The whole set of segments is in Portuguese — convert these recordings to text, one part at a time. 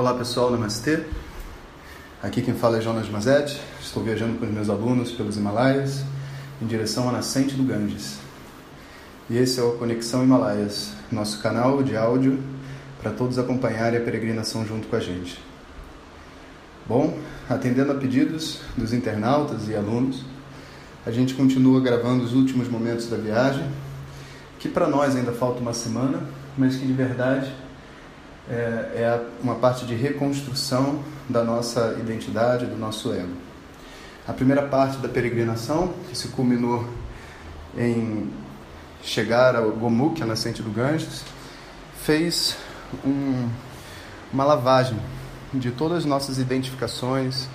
Olá pessoal, Namastê. Aqui quem fala é Jonas Mazetti. Estou viajando com os meus alunos pelos Himalaias em direção à nascente do Ganges. E esse é o Conexão Himalaias, nosso canal de áudio para todos acompanharem a peregrinação junto com a gente. Bom, atendendo a pedidos dos internautas e alunos, a gente continua gravando os últimos momentos da viagem, que para nós ainda falta uma semana, mas que de verdade é, é uma parte de reconstrução da nossa identidade, do nosso ego. A primeira parte da peregrinação, que se culminou em chegar ao Gomukh, a nascente do Ganges, fez um, uma lavagem de todas as nossas identificações,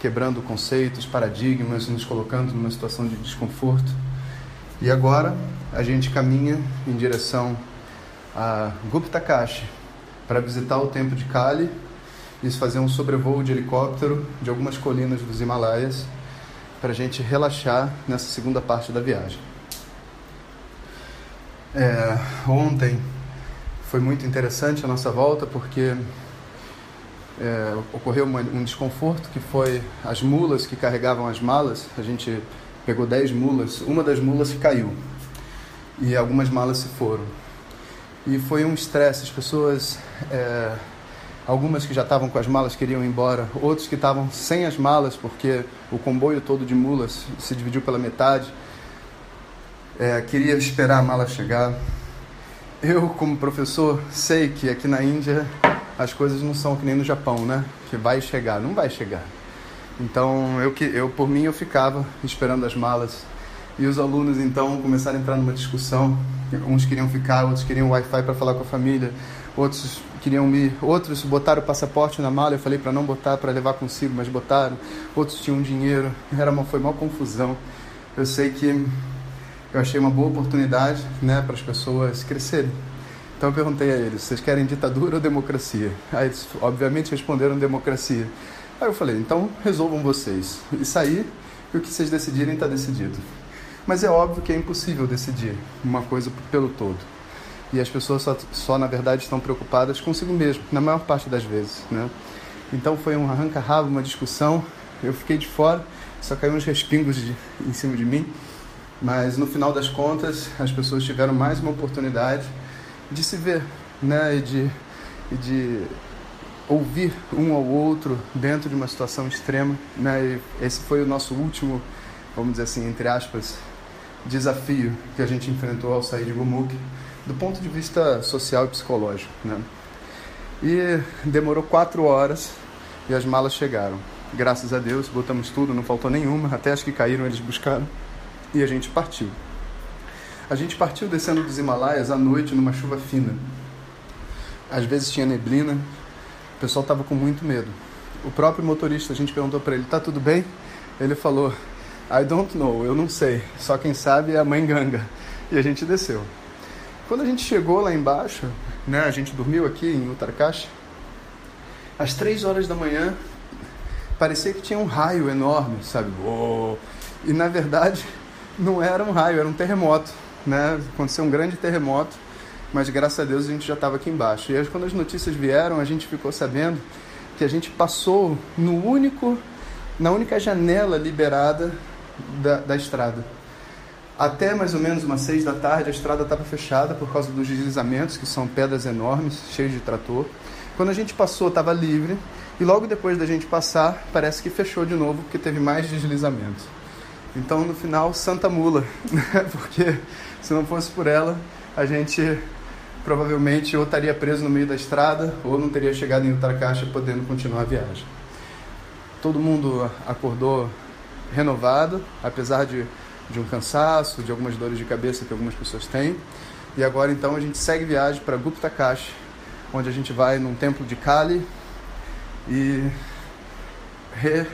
quebrando conceitos, paradigmas, nos colocando numa situação de desconforto. E agora a gente caminha em direção a Gupta Kashi, para visitar o templo de Kali e fazer um sobrevoo de helicóptero de algumas colinas dos Himalaias para a gente relaxar nessa segunda parte da viagem. É, ontem foi muito interessante a nossa volta porque é, ocorreu uma, um desconforto que foi as mulas que carregavam as malas. A gente pegou 10 mulas, uma das mulas caiu e algumas malas se foram. E foi um estresse. As pessoas, é, algumas que já estavam com as malas queriam ir embora, outros que estavam sem as malas porque o comboio todo de mulas se dividiu pela metade. É, queria esperar a mala chegar. Eu, como professor, sei que aqui na Índia as coisas não são que nem no Japão, né? Que vai chegar, não vai chegar. Então, eu, eu por mim, eu ficava esperando as malas. E os alunos, então, começaram a entrar numa discussão Uns queriam ficar, outros queriam Wi-Fi para falar com a família, outros queriam me, outros botaram o passaporte na mala. Eu falei para não botar, para levar consigo, mas botaram. Outros tinham dinheiro. Era uma, foi uma confusão. Eu sei que eu achei uma boa oportunidade, né, para as pessoas crescerem. Então eu perguntei a eles: vocês querem ditadura ou democracia? Aí eles, obviamente, responderam democracia. Aí eu falei: então resolvam vocês. E saí, e o que vocês decidirem está decidido. Mas é óbvio que é impossível decidir uma coisa pelo todo. E as pessoas só, só na verdade, estão preocupadas consigo mesmo, na maior parte das vezes. Né? Então foi um arranca-rabo, uma discussão. Eu fiquei de fora, só caiu uns respingos de, em cima de mim. Mas no final das contas, as pessoas tiveram mais uma oportunidade de se ver né? e, de, e de ouvir um ao outro dentro de uma situação extrema. Né? E esse foi o nosso último, vamos dizer assim, entre aspas, desafio que a gente enfrentou ao sair de Gumuk, do ponto de vista social e psicológico. Né? E demorou quatro horas e as malas chegaram. Graças a Deus, botamos tudo, não faltou nenhuma, até as que caíram eles buscaram e a gente partiu. A gente partiu descendo dos Himalaias à noite numa chuva fina. Às vezes tinha neblina, o pessoal estava com muito medo. O próprio motorista, a gente perguntou para ele: "Tá tudo bem?" Ele falou: I don't know, eu não sei. Só quem sabe é a mãe Ganga. E a gente desceu. Quando a gente chegou lá embaixo, né, a gente dormiu aqui em Uttarkash, às três horas da manhã, parecia que tinha um raio enorme, sabe? E na verdade, não era um raio, era um terremoto, né? Aconteceu um grande terremoto, mas graças a Deus a gente já estava aqui embaixo. E aí, quando as notícias vieram, a gente ficou sabendo que a gente passou no único, na única janela liberada da, da estrada. Até mais ou menos umas seis da tarde, a estrada estava fechada por causa dos deslizamentos, que são pedras enormes, cheias de trator. Quando a gente passou, estava livre. E logo depois da gente passar, parece que fechou de novo, porque teve mais deslizamentos. Então, no final, Santa Mula, porque se não fosse por ela, a gente provavelmente ou estaria preso no meio da estrada ou não teria chegado em Uttarcaixa podendo continuar a viagem. Todo mundo acordou renovado, apesar de, de um cansaço, de algumas dores de cabeça que algumas pessoas têm. E agora então a gente segue viagem para Gupta Kashi, onde a gente vai num templo de Kali e re,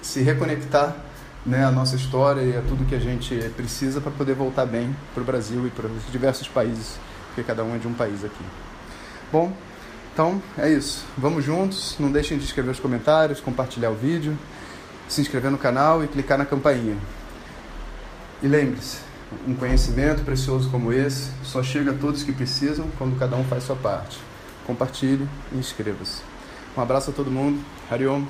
se reconectar né, a nossa história e a tudo que a gente precisa para poder voltar bem para o Brasil e para os diversos países, porque cada um é de um país aqui. Bom, então é isso. Vamos juntos. Não deixem de escrever os comentários, compartilhar o vídeo se inscrever no canal e clicar na campainha. E lembre-se, um conhecimento precioso como esse só chega a todos que precisam quando cada um faz sua parte. Compartilhe e inscreva-se. Um abraço a todo mundo. Hariom.